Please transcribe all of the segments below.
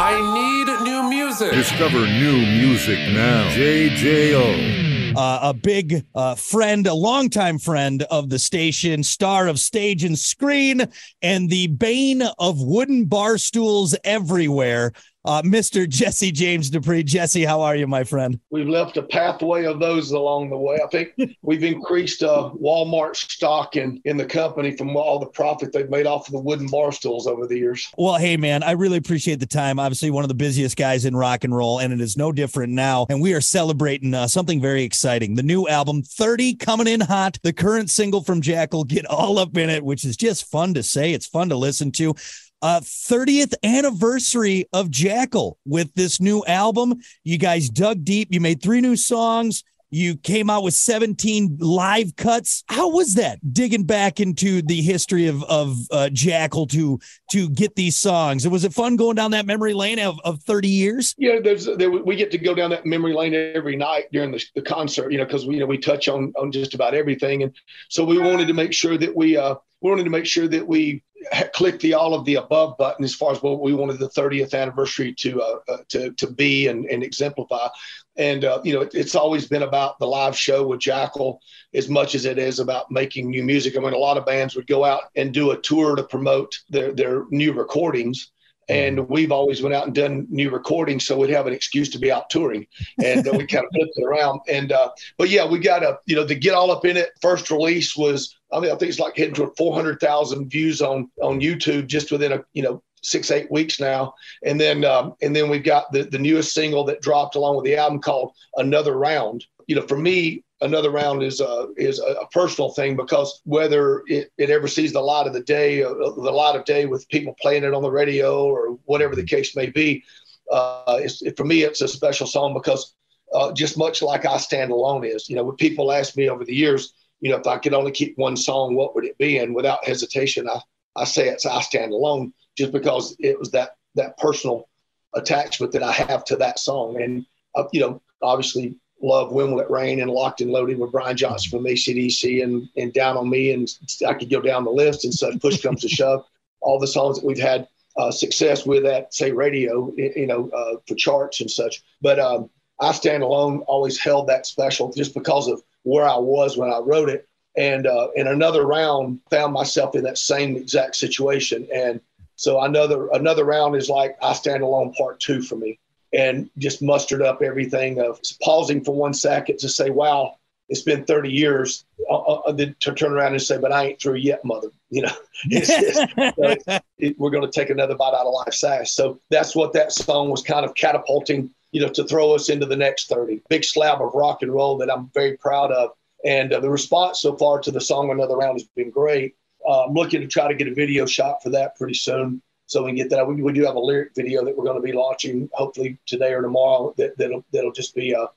I need new music. Discover new music now. JJO. Uh, a big uh, friend, a longtime friend of the station, star of stage and screen, and the bane of wooden bar stools everywhere uh, Mr. Jesse James Dupree. Jesse, how are you, my friend? We've left a pathway of those along the way. I think we've increased uh, Walmart stock in, in the company from all the profit they've made off of the wooden bar stools over the years. Well, hey, man, I really appreciate the time. Obviously, one of the busiest guys in rock and roll, and it is no different now. And we are celebrating uh, something very exciting the new album, 30, coming in hot. The current single from Jackyl, Get All Up in It, which is just fun to say. It's fun to listen to uh 30th anniversary of Jackyl with this new album. You guys dug deep. You made three new songs. You came out with 17 live cuts. How was that digging back into the history of of uh, Jackyl to to get these songs? And was it fun going down that memory lane of, of 30 years? Yeah, there's there, we get to go down that memory lane every night during the, the concert. You know, because we you know we touch on on just about everything, and so we wanted to make sure that we uh we wanted to make sure that we clicked the all of the above button as far as what we wanted the 30th anniversary to uh, uh, to to be and, and exemplify. And uh, you know, it, it's always been about the live show with Jackyl as much as it is about making new music. I mean, a lot of bands would go out and do a tour to promote their their new recordings. And we've always went out and done new recordings, so we'd have an excuse to be out touring, and uh, we kind of flipped it around. And uh, but yeah, we got a you know to get all up in it. First release was I mean, I think it's like hitting to 400,000 views on on YouTube just within a you know six eight weeks now, and then um, and then we've got the the newest single that dropped along with the album called Another Round. You know, for me, another round is a is a personal thing because whether it, it ever sees the light of the day, uh, the light of day with people playing it on the radio or whatever the case may be, uh, it, for me it's a special song because uh, just much like I Stand Alone is. You know, when people ask me over the years, you know, if I could only keep one song, what would it be? And without hesitation, I, I say it's I Stand Alone just because it was that that personal attachment that I have to that song. And, uh, you know, obviously love When Will It Rain and Locked and Loaded with Brian Johnson from ACDC and, and Down on Me. And I could go down the list and such, Push Comes to Shove, all the songs that we've had uh, success with at, say, radio, you know, uh, for charts and such. But um, I Stand Alone always held that special just because of where I was when I wrote it. And uh, in another round, found myself in that same exact situation. And so another another round is like I stand alone part two for me, and just mustered up everything of pausing for one second to say, "Wow, it's been 30 years." Uh, uh, uh to turn around and say, "But I ain't through yet, mother." You know, it's just, it, we're going to take another bite out of life fast. So that's what that song was kind of catapulting you know, to throw us into the next 30. Big slab of rock and roll that I'm very proud of. And uh, the response so far to the song Another Round has been great. Uh, I'm looking to try to get a video shot for that pretty soon so we get that. We, we do have a lyric video that we're going to be launching hopefully today or tomorrow that, that'll, that'll just be a,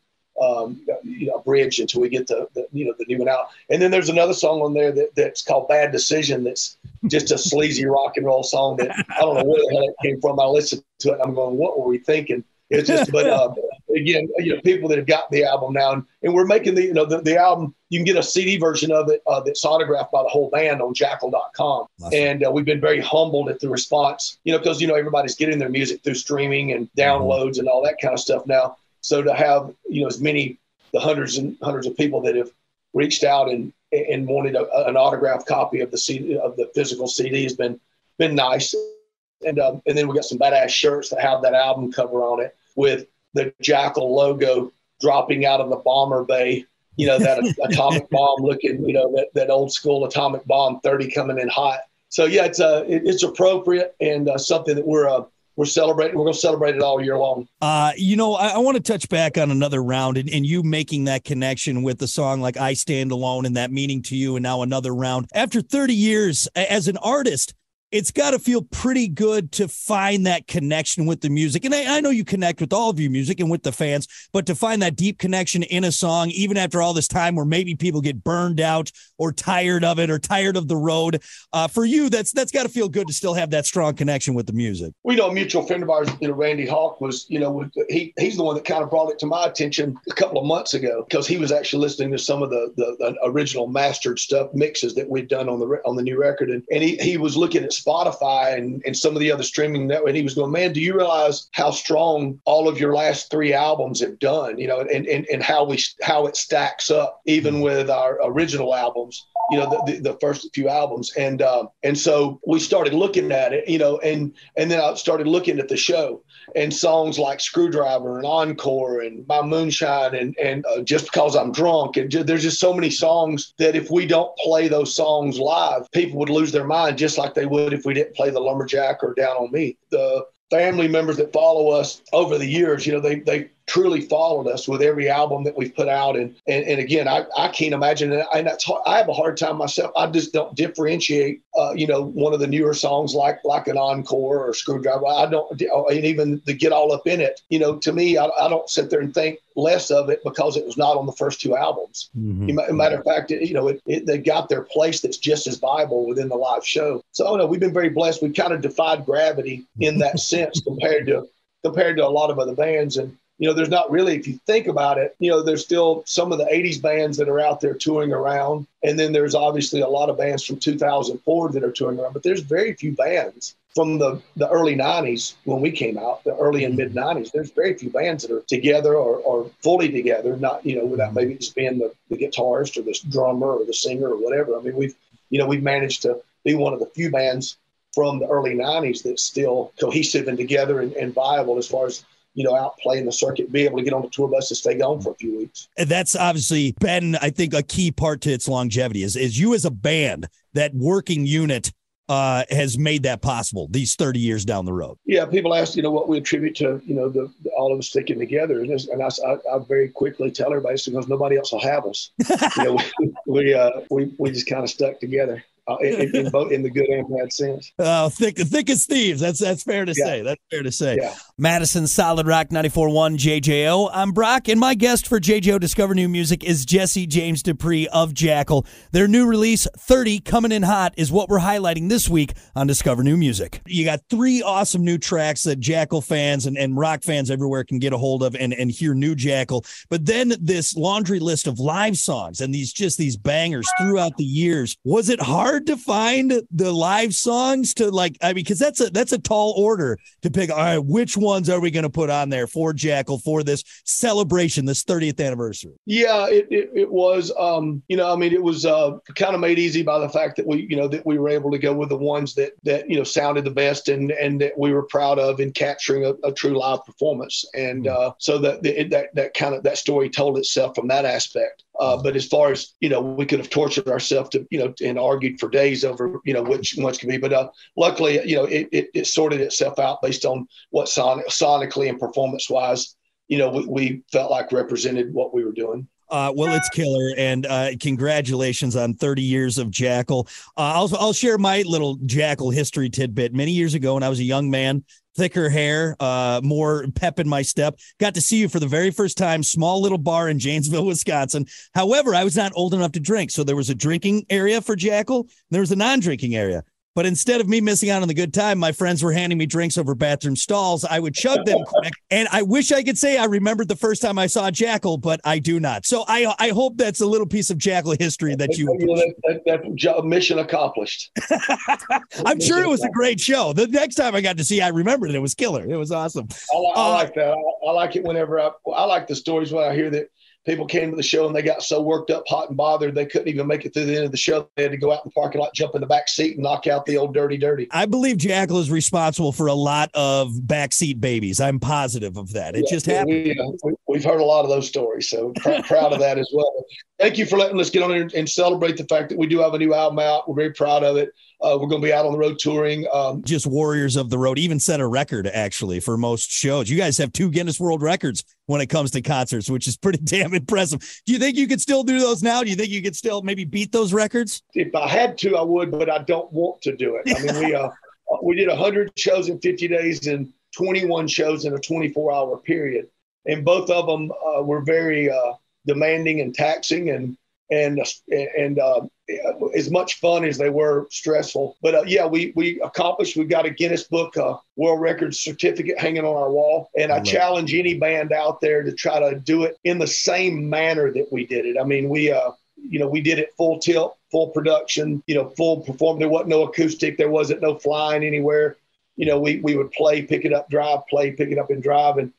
um, you know, a bridge until we get the, the, you know the new one out. And then there's another song on there that, that's called Bad Decision. That's just a sleazy rock and roll song that I don't know where the hell it came from. I listened to it. I'm going, what were we thinking? It's just, but uh, again, you know, people that have got the album now, and, and we're making the, you know, the, the album. You can get a CD version of it uh, that's autographed by the whole band on Jackyl.com, awesome. and uh, we've been very humbled at the response. You know, because you know everybody's getting their music through streaming and mm-hmm. downloads and all that kind of stuff now. So to have you know as many the hundreds and hundreds of people that have reached out and and wanted a, an autographed copy of the CD of the physical CD has been been nice. And um, and then we got some badass shirts that have that album cover on it with the Jackyl logo dropping out of the bomber bay. You know that atomic bomb looking. You know that, that old school atomic bomb thirty coming in hot. So yeah, it's uh, it, it's appropriate and uh, something that we're uh, we're celebrating. We're going to celebrate it all year long. Uh, you know, I, I want to touch back on another round and, and you making that connection with the song like I Stand Alone and that meaning to you, and now another round. After 30 years as an artist, it's got to feel pretty good to find that connection with the music. And I, I, know you connect with all of your music and with the fans, but to find that deep connection in a song, even after all this time where maybe people get burned out or tired of it or tired of the road, uh, for you, that's that's got to feel good to still have that strong connection with the music. We know a mutual friend of ours, you know, Randy Hawk was, you know, he he's the one that kind of brought it to my attention a couple of months ago because he was actually listening to some of the, the, the original mastered stuff mixes that we'd done on the on the new record, and, and he, he was looking at Spotify and, and some of the other streaming networks. And he was going, man, do you realize how strong all of your last three albums have done? You know, and, and, and how we how it stacks up even with our original albums you know the, the, the, first few albums and uh, and so we started looking at it you know and and then i started looking at the show and songs like screwdriver and encore and my moonshine and and uh, just because i'm drunk and there's just so many songs that if we don't play those songs live people would lose their mind just like they if we didn't play the lumberjack or down on me the family members that follow us over the years you know they they truly followed us with every album that we've put out. And and, and again, I, I can't imagine it. And that's I have a hard time myself. I just don't differentiate, uh, you know, one of the newer songs like like an encore or screwdriver. I don't, and even the get all up in it. You know, to me, I, I don't sit there and think less of it because it was not on the first two albums. Mm-hmm. Matter of fact, it, you know, it, it, they got their place that's just as viable within the live show. So, oh no, we've been very blessed. We kind of defied gravity in that sense compared to compared to a lot of other bands. And you know, there's not really, if you think about it, you know, there's still some of the 80s bands that are out there touring around. And then there's obviously a lot of bands from 2004 that are touring around, but there's very few bands from the, the early 90s when we came out, the early and mid 90s. There's very few bands that are together or, or fully together, not, you know, without maybe just being the, the guitarist or the drummer or the singer or whatever. I mean, we've, you know, we've managed to be one of the few bands from the early 90s that's still cohesive and together and, and viable as far as you know, out playing the circuit, be able to get on the tour bus and stay gone for a few weeks. And that's obviously been, I think, a key part to its longevity is, is you as a band, that working unit uh, has made that possible these 30 years down the road. Yeah, people ask, you know, what we attribute to, you know, the, the all of us sticking together. And, and I, I, I, very quickly tell everybody because nobody else will have us. you know, we, we, uh, we, we just kind of stuck together uh, in, in, both in the good and bad sense. Oh, thick, thick as thieves. That's that's fair to yeah. say. That's fair to say. Yeah. Madison Solid Rock 94.1 JJO. I'm Brock, and my guest for JJO Discover New Music is Jesse James Dupree of Jackyl. Their new release, 30, coming in hot, is what we're highlighting this week on Discover New Music. You got three awesome new tracks that Jackyl fans and, and rock fans everywhere can get a hold of and, and hear new Jackyl. But then this laundry list of live songs and these just these bangers throughout the years. Was it hard? Hard to find the live songs to like i mean because that's a that's a tall order to pick. All right which ones are we going to put on there for Jackyl for this celebration this 30th anniversary? Yeah it, it, it was um you know i mean it was uh kind of made easy by the fact that we you know that we were able to go with the ones that that you know sounded the best and and that we were proud of in capturing a, a true live performance. And mm-hmm. uh so that that that kind of that story told itself from that aspect uh, but as far as you know, we could have tortured ourselves to you know and argued for days over you know which ones could be. But uh, luckily, you know, it, it, it, sorted itself out based on what sonic, sonically and performance wise, you know, we, we, felt like represented what we were doing. Uh, well, it's killer, and uh, congratulations on 30 years of Jackyl. Uh, I'll I'll share my little Jackyl history tidbit. Many years ago, when I was a young man, thicker hair, uh, more pep in my step. Got to see you for the very first time, small little bar in Janesville, Wisconsin. However, I was not old enough to drink. So there was a drinking area for Jackyl, there was a non drinking area. But instead of me missing out on the good time, my friends were handing me drinks over bathroom stalls. I would chug them quick. And I wish I could say I remembered the first time I saw Jackyl, but I do not. So I I hope that's a little piece of Jackyl history that you. that, that, that mission accomplished. I'm sure it was a great show. The next time I got to see, I remembered it. It was killer. It was awesome. I, I uh, like that. I, I, like it whenever I, I like the stories when I hear that people came to the show and they got so worked up, hot and bothered, they couldn't even make it through the end of the show. They had to go out in the parking lot, jump in the back seat, and knock out the old dirty, dirty. I believe Jackyl is responsible for a lot of backseat babies. I'm positive of that. It yeah, just happened. Uh, we, have heard a lot of those stories, so pr- proud of that as well. Thank you for letting us get on here and celebrate the fact that we do have a new album out. We're very proud of it. Uh, we're going to be out on the road touring. Um, Just warriors of the road, even set a record actually for most shows. You guys have two Guinness World Records when it comes to concerts, which is pretty damn impressive. Do you think you could still do those now? Do you think you could still maybe beat those records? If I had to, I would, but I don't want to do it. I mean, we uh, we did 100 shows in 50 days and 21 shows in a 24 hour period, and both of them uh, were very uh, demanding and taxing and and and uh, as much fun as they were stressful. But uh, yeah, we we accomplished. We got a Guinness Book uh, World Records certificate hanging on our wall, and I, I challenge any band out there to try to do it in the same manner that we did it. I mean, we uh, you know, we did it full tilt, full production, you know, full perform. There wasn't no acoustic, there wasn't no flying anywhere. You know, we we would play, pick it up, drive, play, pick it up, and drive, and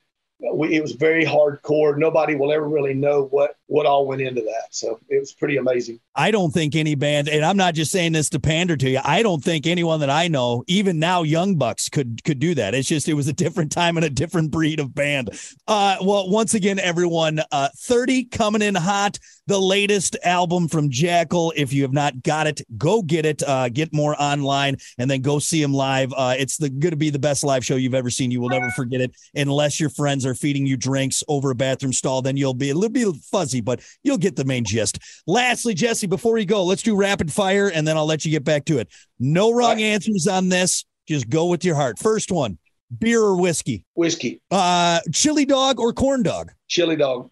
we, it was very hardcore. Nobody will ever really know what what all went into that. So it was pretty amazing. I don't think any band, and I'm not just saying this to pander to you. I don't think anyone that I know, even now, Young Bucks could could do that. It's just it was a different time and a different breed of band. Uh, well, once again, everyone, uh, 30 coming in hot. The latest album from Jackyl. If you have not got it, go get it. Uh, get more online, and then go see him live. Uh, it's the going to be the best live show you've ever seen. You will never forget it, unless your friends are feeding you drinks over a bathroom stall. Then you'll be a little bit fuzzy, but you'll get the main gist. Lastly, Jesse, before we go, let's do rapid fire, and then I'll let you get back to it. No wrong answers on this. Just go with your heart. First one: beer or whiskey? Whiskey. Uh, chili dog or corn dog? Chili dog.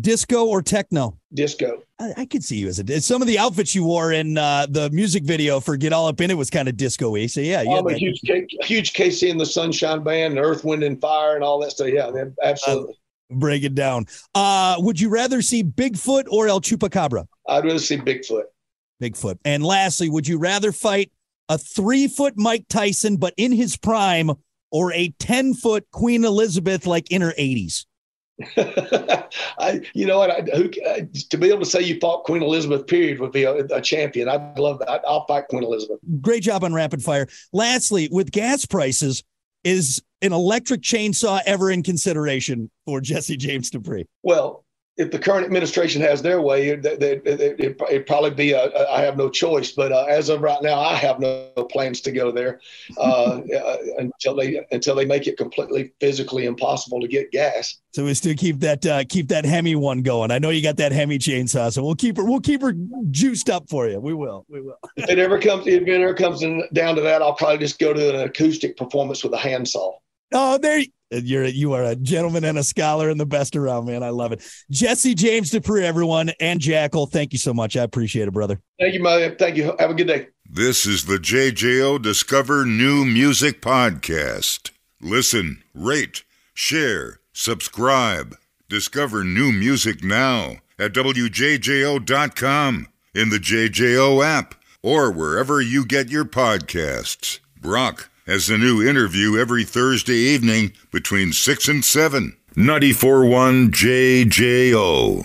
Disco or techno? Disco. I, I could see you as a. Some of the outfits you wore in uh, the music video for "Get All Up in It" was kind of disco-y. So yeah, yeah. I'm a huge, huge KC and the Sunshine Band, and Earth, Wind, and Fire, and all that stuff. Yeah, absolutely. Break it down. Uh, would you rather see Bigfoot or El Chupacabra? I'd rather see Bigfoot. Bigfoot. And lastly, would you rather fight a three-foot Mike Tyson, but in his prime, or a ten-foot Queen Elizabeth, like in her eighties? I, you know what? I, who, uh, to be able to say you fought Queen Elizabeth, period, would be a, a champion. I'd love that. I'll fight Queen Elizabeth. Great job on rapid fire. Lastly, with gas prices, is an electric chainsaw ever in consideration for Jesse James Dupree? Well, if the current administration has their way, it, it, it, would probably be a, a, I have no choice. But uh, as of right now, I have no plans to go there uh, uh, until they until they make it completely physically impossible to get gas. So we still keep that uh, keep that Hemi one going. I know you got that Hemi chainsaw, so we'll keep her we'll keep her juiced up for you. We will. We will. if it ever comes if it ever comes in, down to that, I'll probably just go to an acoustic performance with a handsaw. Oh, there you're you are a gentleman and a scholar and the best around, man. I love it. Jesse James Dupree, everyone, and Jackyl. Thank you so much. I appreciate it, brother. Thank you, man. Thank you. Have a good day. This is the JJO Discover New Music Podcast. Listen, rate, share, subscribe. Discover new music now at WJJO.com, in the JJO app, or wherever you get your podcasts. Brock has a new interview every Thursday evening between 6 and 7. 94.1 JJO.